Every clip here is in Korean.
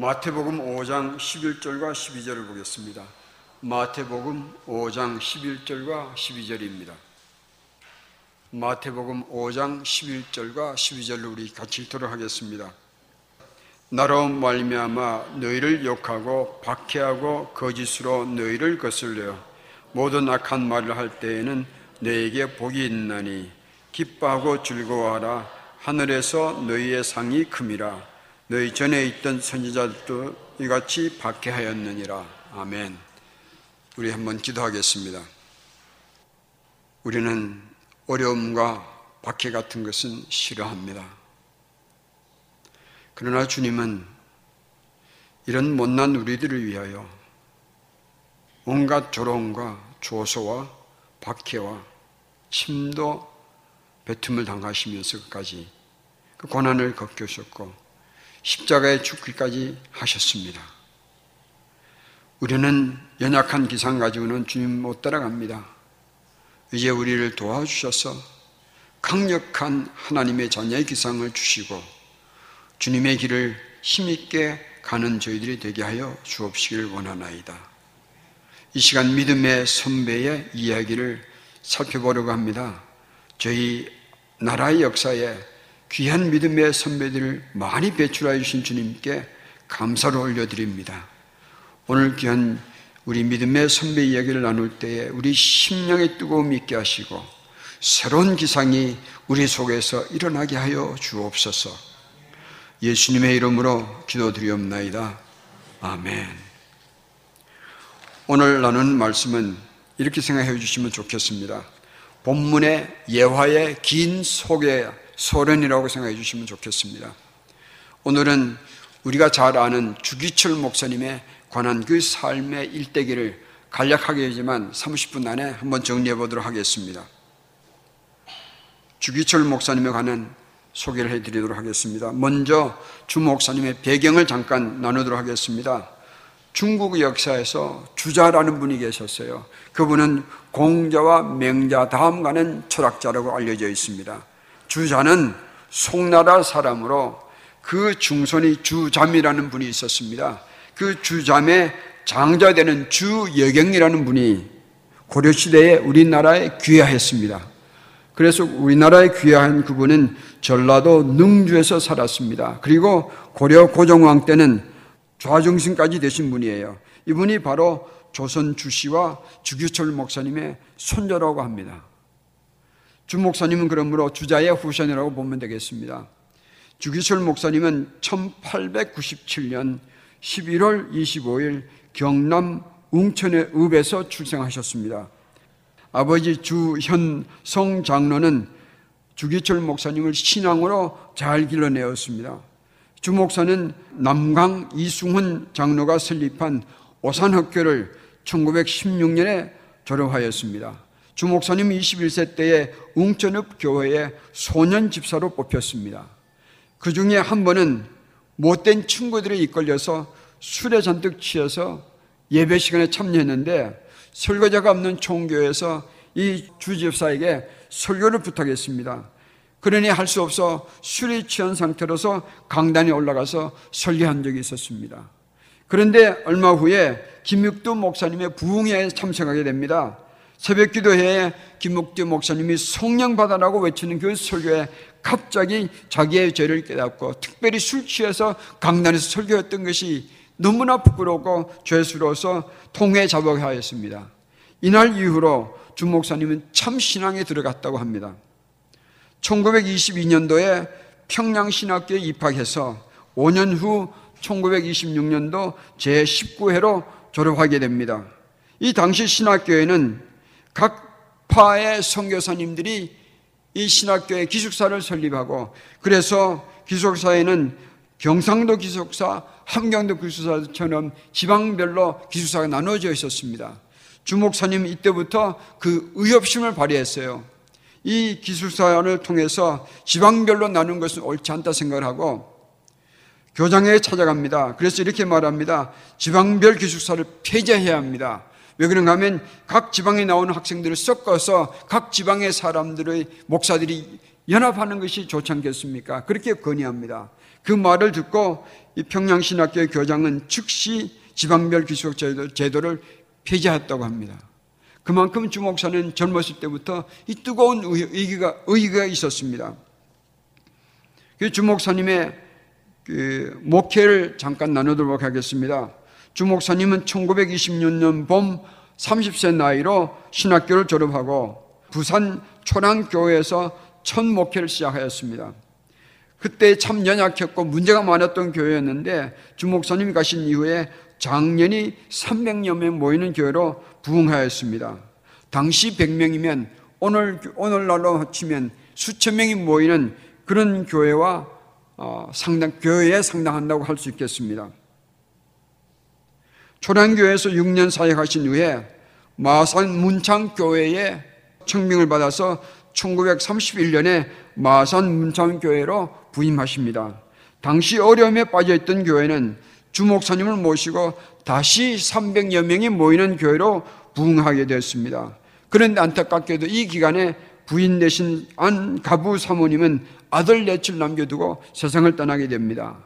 마태복음 5장 11절과 12절을 보겠습니다. 마태복음 5장 11절과 12절입니다. 마태복음 5장 11절과 12절로 우리 같이 읽도록 하겠습니다. 나로 말미암아 너희를 욕하고 박해하고 거짓으로 너희를 거슬려 모든 악한 말을 할 때에는 너에게 복이 있나니 기뻐하고 즐거워하라 하늘에서 너희의 상이 큼이라 너희 전에 있던 선지자들도 이같이 박해하였느니라. 아멘. 우리 한번 기도하겠습니다. 우리는 어려움과 박해 같은 것은 싫어합니다. 그러나 주님은 이런 못난 우리들을 위하여 온갖 조롱과 조소와 박해와 침도 배틈을 당하시면서까지 그 고난을 겪으셨고 십자가에 죽기까지 하셨습니다. 우리는 연약한 기상 가지고는 주님 못 따라갑니다. 이제 우리를 도와주셔서 강력한 하나님의 자녀의 기상을 주시고 주님의 길을 힘있게 가는 저희들이 되게 하여 주옵시길 원하나이다. 이 시간 믿음의 선배의 이야기를 살펴보려고 합니다. 저희 나라의 역사에 귀한 믿음의 선배들을 많이 배출하여 주신 주님께 감사를 올려드립니다. 오늘 귀한 우리 믿음의 선배 이야기를 나눌 때에 우리 심령의 뜨거움이 있게 하시고 새로운 기상이 우리 속에서 일어나게 하여 주옵소서. 예수님의 이름으로 기도드리옵나이다. 아멘. 오늘 나눈 말씀은 이렇게 생각해 주시면 좋겠습니다. 본문의 예화의 긴 소개 소련이라고 생각해 주시면 좋겠습니다. 오늘은 우리가 잘 아는 주기철 목사님의 관한 그 삶의 일대기를 간략하게지만 30분 안에 한번 정리해 보도록 하겠습니다. 주기철 목사님에 관한 소개를 해 드리도록 하겠습니다. 먼저 주 목사님의 배경을 잠깐 나누도록 하겠습니다. 중국 역사에서 주자라는 분이 계셨어요. 그분은 공자와 맹자 다음 가는 철학자라고 알려져 있습니다. 주자는 송나라 사람으로 그 중손이 주잠이라는 분이 있었습니다. 그 주잠의 장자되는 주여경이라는 분이 고려시대에 우리나라에 귀화했습니다. 그래서 우리나라에 귀화한 그분은 전라도 능주에서 살았습니다. 그리고 고려 고종왕 때는 좌중신까지 되신 분이에요. 이분이 바로 조선 주씨와 주규철 목사님의 손자라고 합니다. 주 목사님은 그러므로 주자의 후손이라고 보면 되겠습니다. 주기철 목사님은 1897년 11월 25일 경남 웅천의 읍에서 출생하셨습니다. 아버지 주현성 장로는 주기철 목사님을 신앙으로 잘 길러내었습니다. 주 목사는 남강 이승훈 장로가 설립한 오산학교를 1916년에 졸업하였습니다. 주 목사님 21세 때에 웅천읍 교회의 소년 집사로 뽑혔습니다. 그 중에 한 번은 못된 친구들에 이끌려서 술에 잔뜩 취해서 예배 시간에 참여했는데 설거지가 없는 총교에서 이 주집사에게 설교를 부탁했습니다. 그러니 할 수 없어 술이 취한 상태로서 강단에 올라가서 설교한 적이 있었습니다. 그런데 얼마 후에 김육두 목사님의 부흥회에 참석하게 됩니다. 새벽 기도회에 김목대 목사님이 성령 받아라고 외치는 그 설교에 갑자기 자기의 죄를 깨닫고 특별히 술 취해서 강단에서 설교했던 것이 너무나 부끄럽고 죄스러워서 통회 자복하였습니다. 이날 이후로 주 목사님은 참 신앙에 들어갔다고 합니다. 1922년도에 평양신학교에 입학해서 5년 후 1926년도 제19회로 졸업하게 됩니다. 이 당시 신학교에는 각 파의 선교사님들이 이 신학교의 기숙사를 설립하고 그래서 기숙사에는 경상도 기숙사, 함경도 기숙사처럼 지방별로 기숙사가 나눠져 있었습니다. 주목사님 이때부터 그 의협심을 발휘했어요. 이 기숙사를 통해서 지방별로 나눈 것은 옳지 않다 생각을 하고 교장에 찾아갑니다. 그래서 이렇게 말합니다. 지방별 기숙사를 폐지해야 합니다. 왜 그런가 하면 각 지방에 나오는 학생들을 섞어서 각 지방의 사람들의 목사들이 연합하는 것이 좋지 않겠습니까? 그렇게 건의합니다. 그 말을 듣고 이 평양신학교의 교장은 즉시 지방별 기숙 제도를 폐지했다고 합니다. 그만큼 주 목사는 젊었을 때부터 이 뜨거운 의기가, 의기가 있었습니다. 그주 목사님의 그 목회를 잠깐 나누도록 하겠습니다. 주 목사님은 1926년 봄 30세 나이로 신학교를 졸업하고 부산 초랑교회에서 첫 목회를 시작하였습니다. 그때 참 연약했고 문제가 많았던 교회였는데 주 목사님이 가신 이후에 작년이 300여 명 모이는 교회로 부흥하였습니다. 당시 100명이면 오늘, 오늘날로 합치면 수천 명이 모이는 그런 교회와 어, 상당, 교회에 상당한다고 할 수 있겠습니다. 초량교회에서 6년 사역하신 후에 마산 문창교회에 청명을 받아서 1931년에 마산 문창교회로 부임하십니다. 당시 어려움에 빠져있던 교회는 주목사님을 모시고 다시 300여 명이 모이는 교회로 부흥하게 되었습니다. 그런데 안타깝게도 이 기간에 부인 되신 안 가부 사모님은 아들 넷을 남겨두고 세상을 떠나게 됩니다.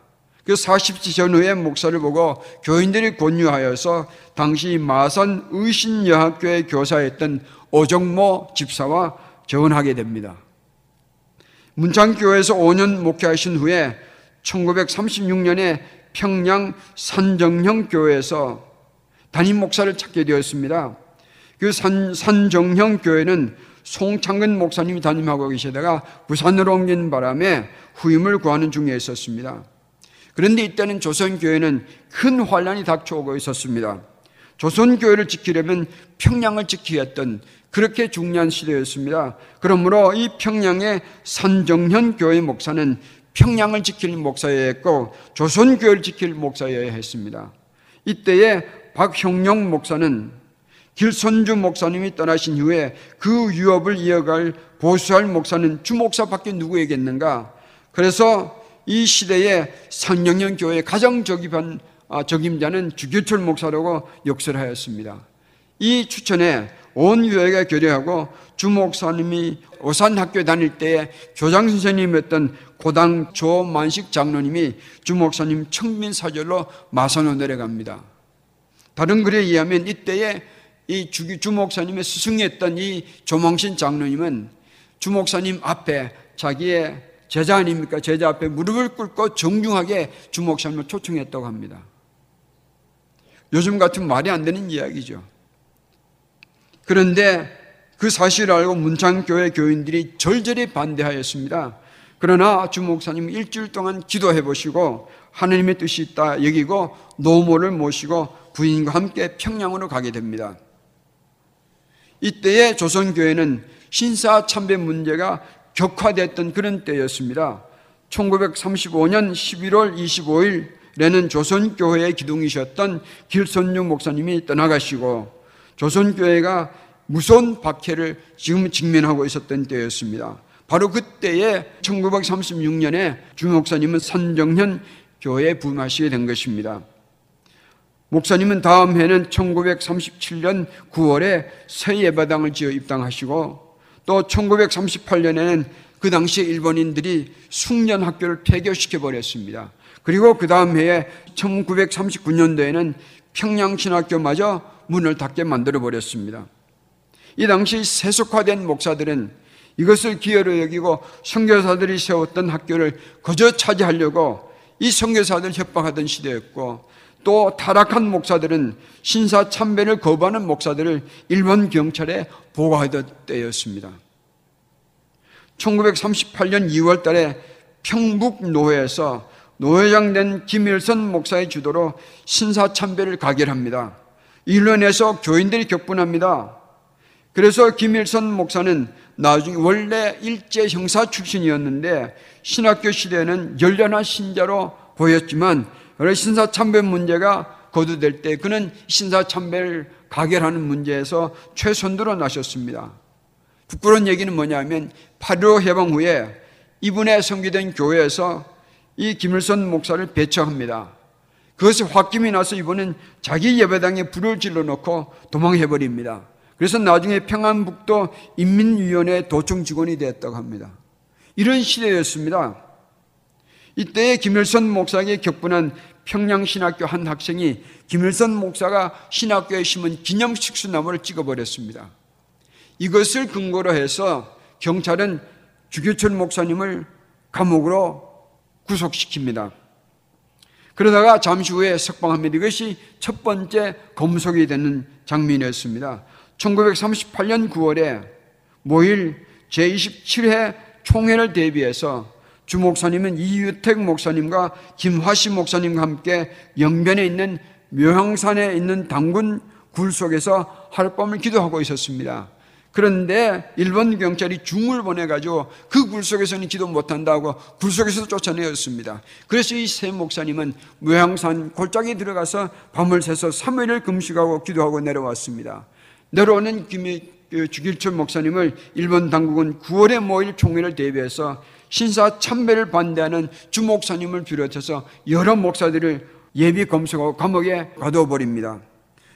그 40지 전후의 목사를 보고 교인들이 권유하여서 당시 마산 의신여학교의 교사였던 오정모 집사와 재혼하게 됩니다. 문창교회에서 5년 목회하신 후에 1936년에 평양 산정형 교회에서 담임 목사를 찾게 되었습니다. 그 산, 산정형 교회는 송창근 목사님이 담임하고 계시다가 부산으로 옮긴 바람에 후임을 구하는 중에 있었습니다. 그런데 이때는 조선교회는 큰 환란이 닥쳐오고 있었습니다. 조선교회를 지키려면 평양을 지키야 했던 그렇게 중요한 시대였습니다. 그러므로 이 평양의 산정현 교회 목사는 평양을 지킬 목사여야 했고 조선교회를 지킬 목사여야 했습니다. 이때에 박형용 목사는 길선주 목사님이 떠나신 후에 그 유업을 이어갈 보수할 목사는 주목사밖에 누구에겠는가? 그래서 이 시대에 상영현 교회의 가장 아, 적임자는 주교철 목사라고 역설하였습니다. 이 추천에 온 교회가 결의하고 주 목사님이 오산 학교 다닐 때에 교장 선생님이었던 고당 조만식 장로님이 주 목사님 청민 사절로 마산으로 내려갑니다. 다른 글에 의하면 이때에 이 주, 주 목사님의 스승이었던 이 조망신 장로님은 주 목사님 앞에 자기의 제자 아닙니까? 제자 앞에 무릎을 꿇고 정중하게 주 목사님을 초청했다고 합니다. 요즘 같은 말이 안 되는 이야기죠. 그런데 그 사실을 알고 문창교회 교인들이 절절히 반대하였습니다. 그러나 주 목사님 일주일 동안 기도해 보시고 하나님의 뜻이 있다 여기고 노모를 모시고 부인과 함께 평양으로 가게 됩니다. 이때에 조선교회는 신사 참배 문제가 격화됐던 그런 때였습니다. 1935년 11월 25일에는 조선교회의 기둥이셨던 길선육 목사님이 떠나가시고 조선교회가 무서운 박해를 지금 직면하고 있었던 때였습니다. 바로 그때에 1936년에 주 목사님은 선정현 교회에 부임하시게 된 것입니다. 목사님은 다음 해는 1937년 9월에 새 예배당을 지어 입당하시고 또 1938년에는 그 당시 일본인들이 숙련 학교를 폐교시켜 버렸습니다. 그리고 그 다음 해에 1939년도에는 평양신학교마저 문을 닫게 만들어 버렸습니다. 이 당시 세속화된 목사들은 이것을 기회로 여기고 선교사들이 세웠던 학교를 거저 차지하려고 이 선교사들 협박하던 시대였고 또 타락한 목사들은 신사 참배를 거부하는 목사들을 일본 경찰에 보고하던 때였습니다. 1938년 2월 달에 평북 노회에서 노회장 된 김일선 목사의 주도로 신사 참배를 가결합니다. 일련에서 교인들이 격분합니다. 그래서 김일선 목사는 나중에 원래 일제 형사 출신이었는데 신학교 시대에는 열렬한 신자로 보였지만 신사 참배 문제가 거두될 때 그는 신사 참배를 가결하는 문제에서 최선두로 나셨습니다. 부끄러운 얘기는 뭐냐면 8.15 해방 후에 이분의 성기된 교회에서 이 김일선 목사를 배척합니다. 그것이 홧김이 나서 이분은 자기 예배당에 불을 질러 놓고 도망해버립니다. 그래서 나중에 평안북도 인민위원회 도청 직원이 되었다고 합니다. 이런 시대였습니다. 이때 김일선 목사에게 격분한 평양신학교 한 학생이 김일선 목사가 신학교에 심은 기념식수나무를 찍어버렸습니다. 이것을 근거로 해서 경찰은 주교철 목사님을 감옥으로 구속시킵니다. 그러다가 잠시 후에 석방합니다. 이것이 첫 번째 검속이 되는 장면이었습니다. 1938년 9월에 모일 제27회 총회를 대비해서 주 목사님은 이유택 목사님과 김화시 목사님과 함께 영변에 있는 묘향산에 있는 당군 굴 속에서 하룻밤을 기도하고 있었습니다. 그런데 일본 경찰이 중을 보내가지고 그 굴 속에서는 기도 못한다고 굴 속에서 쫓아내었습니다. 그래서 이 세 목사님은 무향산 골짜기 들어가서 밤을 새서 3일을 금식하고 기도하고 내려왔습니다. 내려오는 김그 주길철 목사님을 일본 당국은 9월에 모일 총회를 대비해서 신사 참배를 반대하는 주 목사님을 비롯해서 여러 목사들을 예비 검색하고 감옥에 가둬버립니다.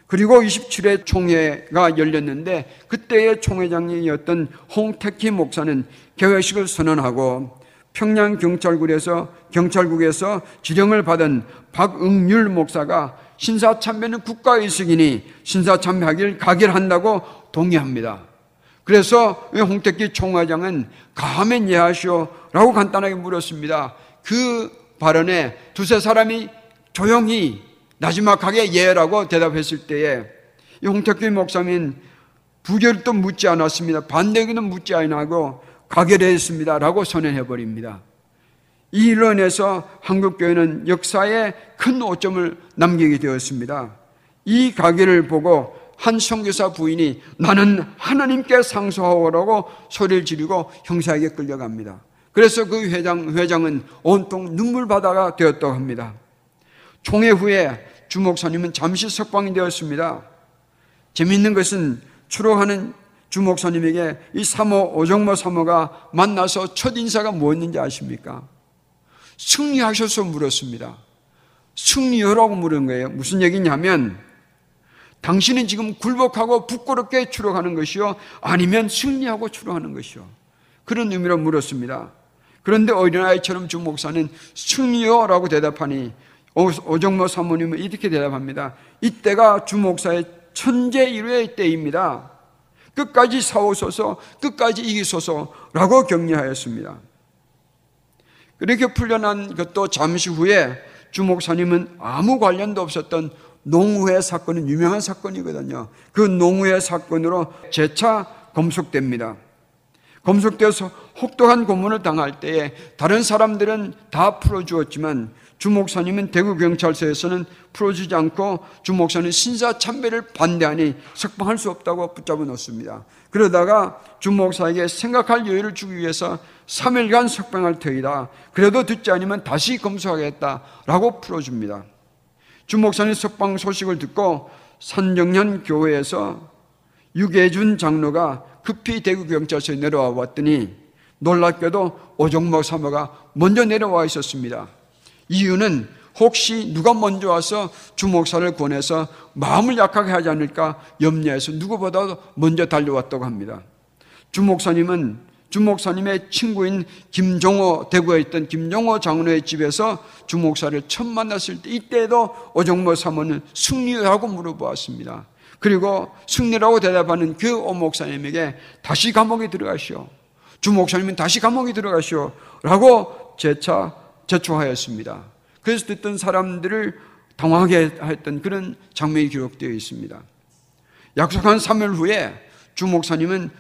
그리고 27회 총회가 열렸는데 그때의 총회장이었던 홍택희 목사는 개회식을 선언하고 평양 경찰국에서 경찰국에서 지령을 받은 박응률 목사가 신사참배는 국가의식이니 신사참배하길 가결한다고 동의합니다. 그래서 홍택기 총회장은 가면 예하시오라고 간단하게 물었습니다. 그 발언에 두세 사람이 조용히 나지막하게 예라고 대답했을 때에 이 홍택기 목사님 부결도 묻지 않았습니다. 반대기는 묻지 않고 가결했습니다라고 선언해 버립니다. 이 일로 인해서 한국교회는 역사에 큰 오점을 남기게 되었습니다. 이 가결을 보고 한 선교사 부인이 나는 하나님께 상소하오라고 소리를 지르고 형사에게 끌려갑니다. 그래서 그 회장, 회장은 온통 눈물바다가 되었다고 합니다. 총회 후에 주목사님은 잠시 석방이 되었습니다. 재미있는 것은 추록하는 주목사님에게 이 사모, 오정모 사모가 만나서 첫 인사가 뭐였는지 아십니까? 승리하셔서 물었습니다. 승리요라고 물은 거예요. 무슨 얘기냐면, 당신은 지금 굴복하고 부끄럽게 추록하는 것이요? 아니면 승리하고 추록하는 것이요? 그런 의미로 물었습니다. 그런데 어린아이처럼 주 목사는 승리요 라고 대답하니 오정모 사모님은 이렇게 대답합니다. 이때가 주 목사의 천재 일회의 때입니다. 끝까지 싸우소서, 끝까지 이기소서라고 격려하였습니다. 그렇게 풀려난 것도 잠시 후에 주 목사님은 아무 관련도 없었던 농우회 사건은 유명한 사건이거든요. 그 농우회 사건으로 재차 검속됩니다. 검속되어서 혹독한 고문을 당할 때에 다른 사람들은 다 풀어주었지만 주 목사님은 대구 경찰서에서는 풀어주지 않고 주 목사는 신사 참배를 반대하니 석방할 수 없다고 붙잡아 놓습니다. 그러다가 주 목사에게 생각할 여유를 주기 위해서 3일간 석방할 터이다. 그래도 듣지 않으면 다시 검소하겠다라고 풀어줍니다. 주 목사님 석방 소식을 듣고 산정년 교회에서 유계준 장로가 급히 대구 경찰서에 내려와 왔더니 놀랍게도 오종목 사모가 먼저 내려와 있었습니다. 이유는 혹시 누가 먼저 와서 주목사를 권해서 마음을 약하게 하지 않을까 염려해서 누구보다도 먼저 달려왔다고 합니다. 주목사님은 주목사님의 친구인 김종호 대구에 있던 김종호 장로의 집에서 주목사를 처음 만났을 때 이때도 오정모 사모는 승리라고 물어보았습니다. 그리고 승리라고 대답하는 그 오목사님에게 다시 감옥에 들어가시오. 주목사님은 다시 감옥에 들어가시오. 라고 재차 제초하였습니다. 그래서 듣던 사람들을 당황하게 했던 그런 장면이 기록되어 있습니다. 약속한 3일 후에 주 목사님은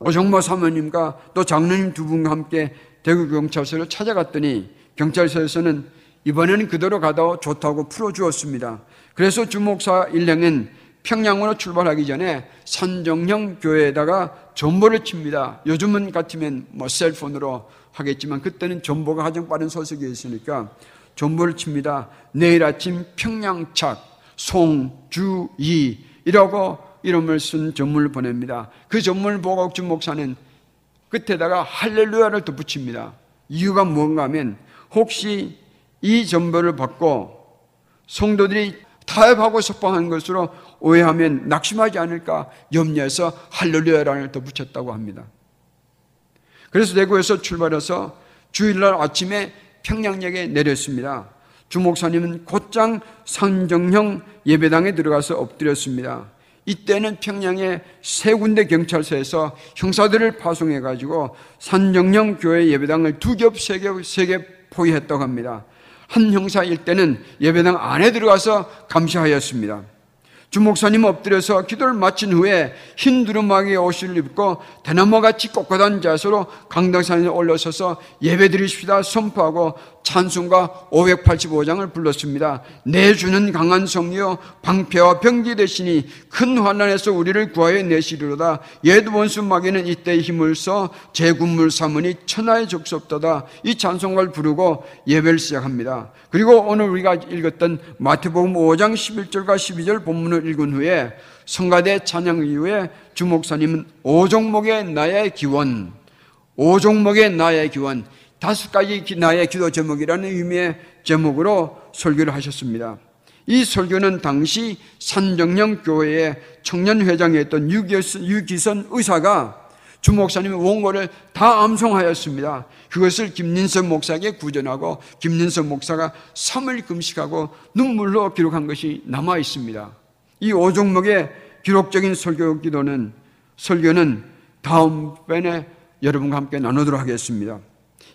오정모 사모님과 또 장로님 두 분과 함께 대구 경찰서를 찾아갔더니 경찰서에서는 이번에는 그대로 가다 좋다고 풀어주었습니다. 그래서 주 목사 일행은 평양으로 출발하기 전에 산정형 교회에다가 전보를 칩니다. 요즘은 같으면 뭐 셀폰으로 하겠지만 그때는 전보가 가장 빠른 소식이었으니까 전보를 칩니다. 내일 아침 평양착 송주이 이라고 이름을 쓴 전문을 보냅니다. 그 전문을 보고 옥준 목사는 끝에다가 할렐루야를 덧붙입니다. 이유가 뭔가 하면 혹시 이 전보를 받고 성도들이 타협하고 석방한 것으로 오해하면 낙심하지 않을까 염려해서 할렐루야를 덧붙였다고 합니다. 그래서 대구에서 출발해서 주일날 아침에 평양역에 내렸습니다. 주 목사님은 곧장 상정형 예배당에 들어가서 엎드렸습니다. 이때는 평양의 세 군데 경찰서에서 형사들을 파송해 가지고 산정령 교회 예배당을 두 겹, 세 겹, 세 겹 포위했다고 합니다. 한 형사일 때는 예배당 안에 들어가서 감시하였습니다. 주목사님 엎드려서 기도를 마친 후에 흰 두루마기 옷을 입고 대나무같이 꼿꼿한 자세로 강당산에 올라서서 예배 드리십시다 선포하고 찬송가 585장을 불렀습니다. 내주는 강한 성이요 방패와 병기 되시니 큰 환난에서 우리를 구하여 내시리로다. 옛 원수 마귀는 이때 힘을 써 제군물 삼으니 천하의 적섭도다. 이 찬송가를 부르고 예배를 시작합니다. 그리고 오늘 우리가 읽었던 마태복음 5장 11절과 12절 본문을 읽은 후에 성가대 찬양 이후에 주목사님은 오종목의 나의 기원, 오종목의 나의 기원, 다섯 가지 나의 기도 제목이라는 의미의 제목으로 설교를 하셨습니다. 이 설교는 당시 산정령 교회의 청년회장이었던 유기선 의사가 주 목사님의 원고를 다 암송하였습니다. 그것을 김민석 목사에게 구전하고 김민석 목사가 3일 금식하고 눈물로 기록한 것이 남아 있습니다. 이 오종목의 기록적인 설교 기도는 설교는 다음 번에 여러분과 함께 나누도록 하겠습니다.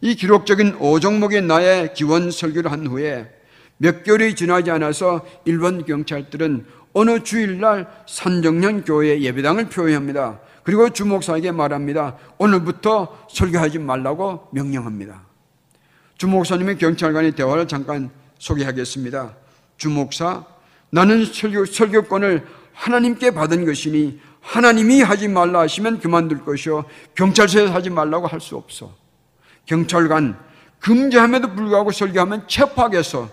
이 기록적인 오종목의 나의 기원 설교를 한 후에 몇 개월이 지나지 않아서 일본 경찰들은 어느 주일날 산정령 교회 예배당을 표현합니다. 그리고 주목사에게 말합니다. 오늘부터 설교하지 말라고 명령합니다. 주목사님의 경찰관의 대화를 잠깐 소개하겠습니다. 주목사, 나는 설교, 설교권을 하나님께 받은 것이니 하나님이 하지 말라 하시면 그만둘 것이요. 경찰서에서 하지 말라고 할 수 없어. 경찰관 금지함에도 불구하고 설교하면 체포하겠어.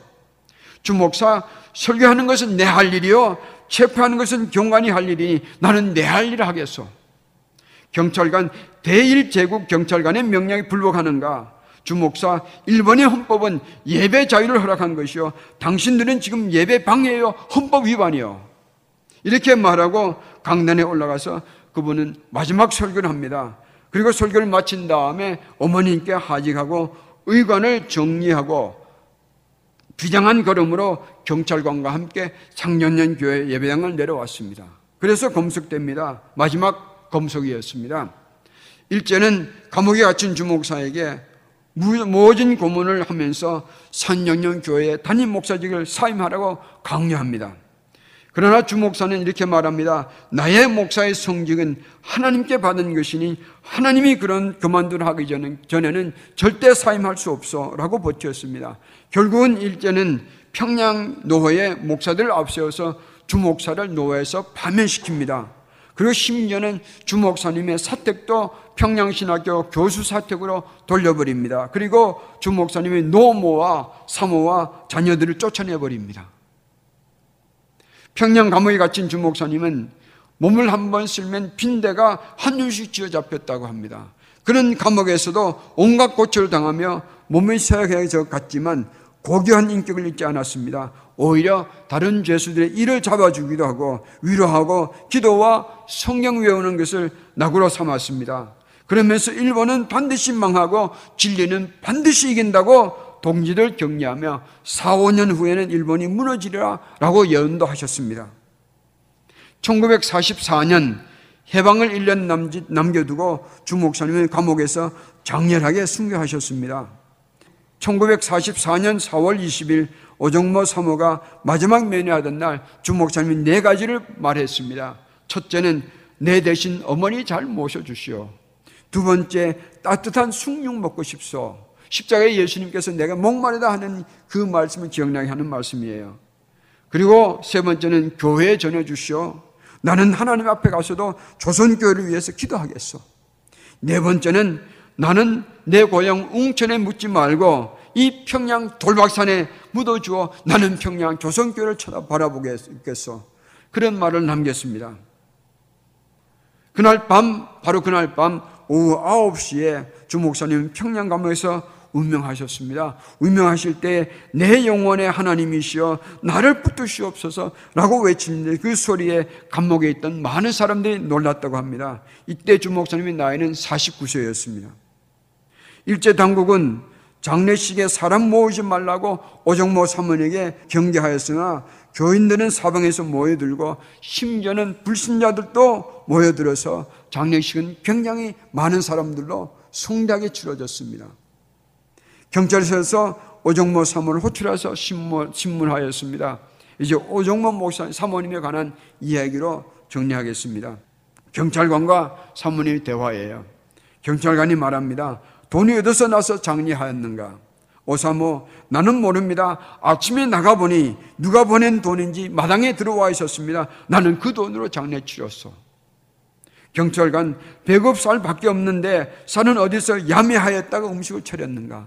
주목사 설교하는 것은 내 할 일이요. 체포하는 것은 경관이 할 일이니 나는 내 할 일을 하겠어. 경찰관 대일 제국 경찰관의 명령에 불복하는가? 주목사 일본의 헌법은 예배 자유를 허락한 것이요. 당신들은 지금 예배 방해요. 헌법 위반이요. 이렇게 말하고 강단에 올라가서 그분은 마지막 설교를 합니다. 그리고 설교를 마친 다음에 어머님께 하직하고 의관을 정리하고 비장한 걸음으로 경찰관과 함께 창년년 교회 예배당을 내려왔습니다. 그래서 검색됩니다. 마지막 검속이었습니다. 일제는 감옥에 갇힌 주목사에게 모진 고문을 하면서 산영년 교회 담임 목사직을 사임하라고 강요합니다. 그러나 주목사는 이렇게 말합니다. 나의 목사의 성직은 하나님께 받은 것이니 하나님이 그런 그만두를 하기 전에는 절대 사임할 수 없어 라고 버텼습니다. 결국은 일제는 평양 노회의 목사들을 앞세워서 주목사를 노회에서 파면시킵니다. 그리고 심지어는 주목사님의 사택도 평양신학교 교수 사택으로 돌려버립니다. 그리고 주목사님의 노모와 사모와 자녀들을 쫓아내버립니다. 평양 감옥에 갇힌 주목사님은 몸을 한 번 쓸면 빈대가 한 줄씩 쥐어 잡혔다고 합니다. 그는 감옥에서도 온갖 고초를 당하며 몸이 쇠약해져 갔지만 고귀한 인격을 잃지 않았습니다. 오히려 다른 죄수들의 일을 잡아주기도 하고 위로하고 기도와 성경 외우는 것을 낙으로 삼았습니다. 그러면서 일본은 반드시 망하고 진리는 반드시 이긴다고 동지들 격려하며 4, 5년 후에는 일본이 무너지리라 라고 예언도 하셨습니다. 1944년 해방을 1년 남겨두고 주 목사님은 감옥에서 장렬하게 순교하셨습니다. 1944년 4월 20일 오정모 사모가 마지막 면회하던 날 주 목사님이 네 가지를 말했습니다. 첫째는 내 대신 어머니 잘 모셔주시오. 두 번째 따뜻한 숭늉 먹고 싶소. 십자가에 예수님께서 내가 목마르다 하는 그 말씀을 기억나게 하는 말씀이에요. 그리고 세 번째는 교회에 전해 주시오. 나는 하나님 앞에 가서도 조선교회를 위해서 기도하겠어. 네 번째는 나는 내 고향 웅천에 묻지 말고 이 평양 돌박산에 묻어주어 나는 평양 조선교회를 쳐다 바라보겠어. 그런 말을 남겼습니다. 그날 밤, 바로 그날 밤 오후 9시에 주 목사님 평양 감옥에서 운명하셨습니다. 운명하실 때 내 영혼의 하나님이시여 나를 붙드시옵소서 라고 외치는데 그 소리에 감옥에 있던 많은 사람들이 놀랐다고 합니다. 이때 주 목사님의 나이는 49세였습니다. 일제 당국은 장례식에 사람 모으지 말라고 오정모 사모에게 경계하였으나 교인들은 사방에서 모여들고 심지어는 불신자들도 모여들어서 장례식은 굉장히 많은 사람들로 성대하게 치러졌습니다. 경찰서에서 오정모 사모를 호출해서 신문, 신문하였습니다. 이제 오정모 목사 사모님에 관한 이야기로 정리하겠습니다. 경찰관과 사모님의 대화예요. 경찰관이 말합니다. 돈이 어디서 나서 장례하였는가? 오사모, 나는 모릅니다. 아침에 나가보니 누가 보낸 돈인지 마당에 들어와 있었습니다. 나는 그 돈으로 장례 치렀어. 경찰관, 배급살 밖에 없는데 쌀은 어디서 야매하였다가 음식을 차렸는가?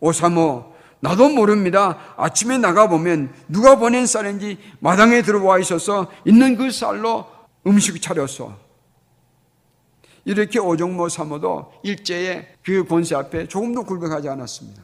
오사모, 나도 모릅니다. 아침에 나가보면 누가 보낸 쌀인지 마당에 들어와 있어서 있는 그 쌀로 음식을 차렸어. 이렇게 오종모 사모도 일제의 그 권세 앞에 조금도 굴복하지 않았습니다.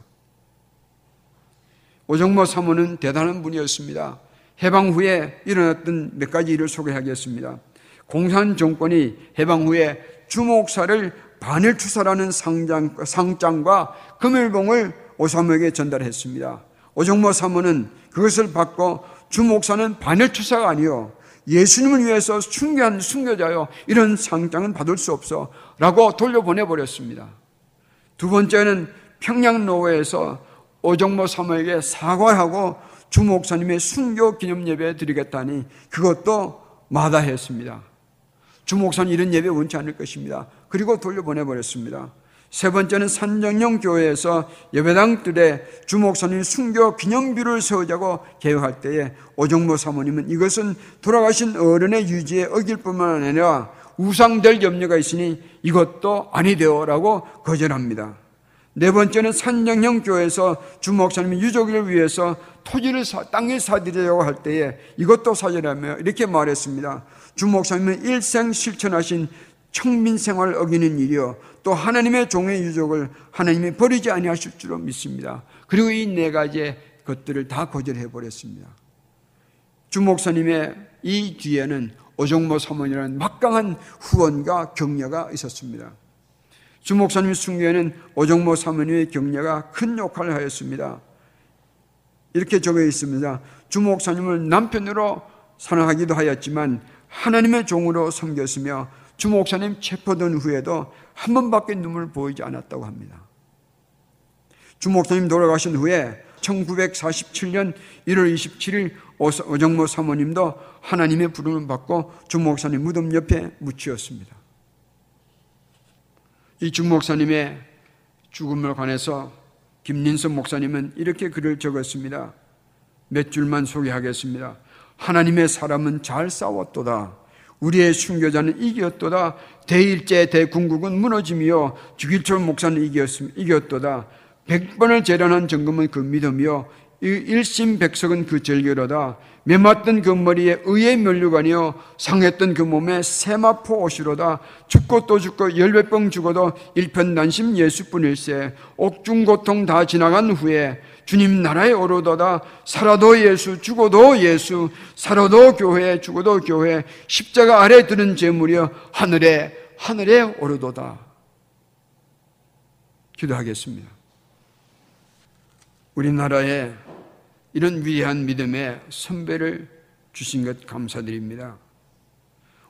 오종모 사모는 대단한 분이었습니다. 해방 후에 일어났던 몇 가지 일을 소개하겠습니다. 공산 정권이 해방 후에 주목사를 반일 추사라는 상장, 상장과 금일봉을 오사모에게 전달했습니다. 오종모 사모는 그것을 받고 주목사는 반일 추사가 아니요 예수님을 위해서 순교한 순교자요. 이런 상장은 받을 수 없어. 라고 돌려보내 버렸습니다. 두 번째는 평양노회에서 오정모 사모에게 사과하고 주목사님의 순교 기념 예배 드리겠다니 그것도 마다했습니다. 주목사는 이런 예배 원치 않을 것입니다. 그리고 돌려보내 버렸습니다. 세 번째는 산정령 교회에서 예배당들의 주목사님 순교 기념비를 세우자고 계획할 때에 오정모 사모님은 이것은 돌아가신 어른의 유지에 어길 뿐만 아니라 우상될 염려가 있으니 이것도 아니되어라고 거절합니다. 네 번째는 산정형 교회에서 주목사님이 유족을 위해서 토지를 사, 땅을 사드리려고 할 때에 이것도 사절하며 이렇게 말했습니다. 주목사님은 일생 실천하신 청민 생활을 어기는 일이요 또 하나님의 종의 유족을 하나님이 버리지 아니하실 줄로 믿습니다. 그리고 이 네 가지의 것들을 다 거절해 버렸습니다. 주 목사님의 이 뒤에는 오종모 사모님이라는 막강한 후원과 격려가 있었습니다. 주 목사님 순교에는 오종모 사모님의 격려가 큰 역할을 하였습니다. 이렇게 적어 있습니다. 주 목사님을 남편으로 사랑하기도 하였지만 하나님의 종으로 섬겼으며 주 목사님 체포된 후에도 한 번밖에 눈물 보이지 않았다고 합니다. 주 목사님 돌아가신 후에 1947년 1월 27일 오정모 사모님도 하나님의 부름을 받고 주 목사님 무덤 옆에 묻히었습니다. 이 주 목사님의 죽음을 관해서 김린선 목사님은 이렇게 글을 적었습니다. 몇 줄만 소개하겠습니다. 하나님의 사람은 잘 싸웠도다. 우리의 순교자는 이겼도다. 대일제 대궁국은 무너지며 주길철 목사는 이겼도다. 백번을 재련한 정금은 그 믿음이요 일심백석은 그 절개로다. 메맞던 그 머리에 의의 면류관이요 상했던 그 몸에 세마포 옷이로다. 죽고 또 죽고 열몇 죽어도 일편단심 예수뿐일세. 옥중 고통 다 지나간 후에 주님 나라에 오르도다. 살아도 예수, 죽어도 예수, 살아도 교회, 죽어도 교회, 십자가 아래 드는 재물이여 하늘에, 하늘에 오르도다. 기도하겠습니다. 우리나라에 이런 위대한 믿음의 선배를 주신 것 감사드립니다.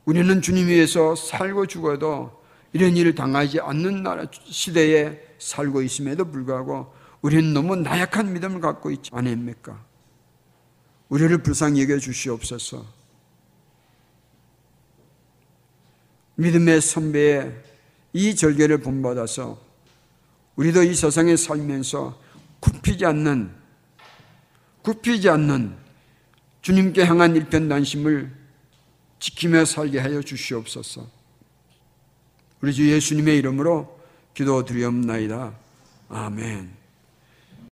우리는 주님 위해서 살고 죽어도 이런 일을 당하지 않는 나라 시대에 살고 있음에도 불구하고 우리는 너무 나약한 믿음을 갖고 있지 않습니까? 우리를 불쌍히 여겨 주시옵소서. 믿음의 선배의 이 절개를 본받아서 우리도 이 세상에 살면서 굽히지 않는 굽히지 않는 주님께 향한 일편단심을 지키며 살게 하여 주시옵소서. 우리 주 예수님의 이름으로 기도드리옵나이다. 아멘.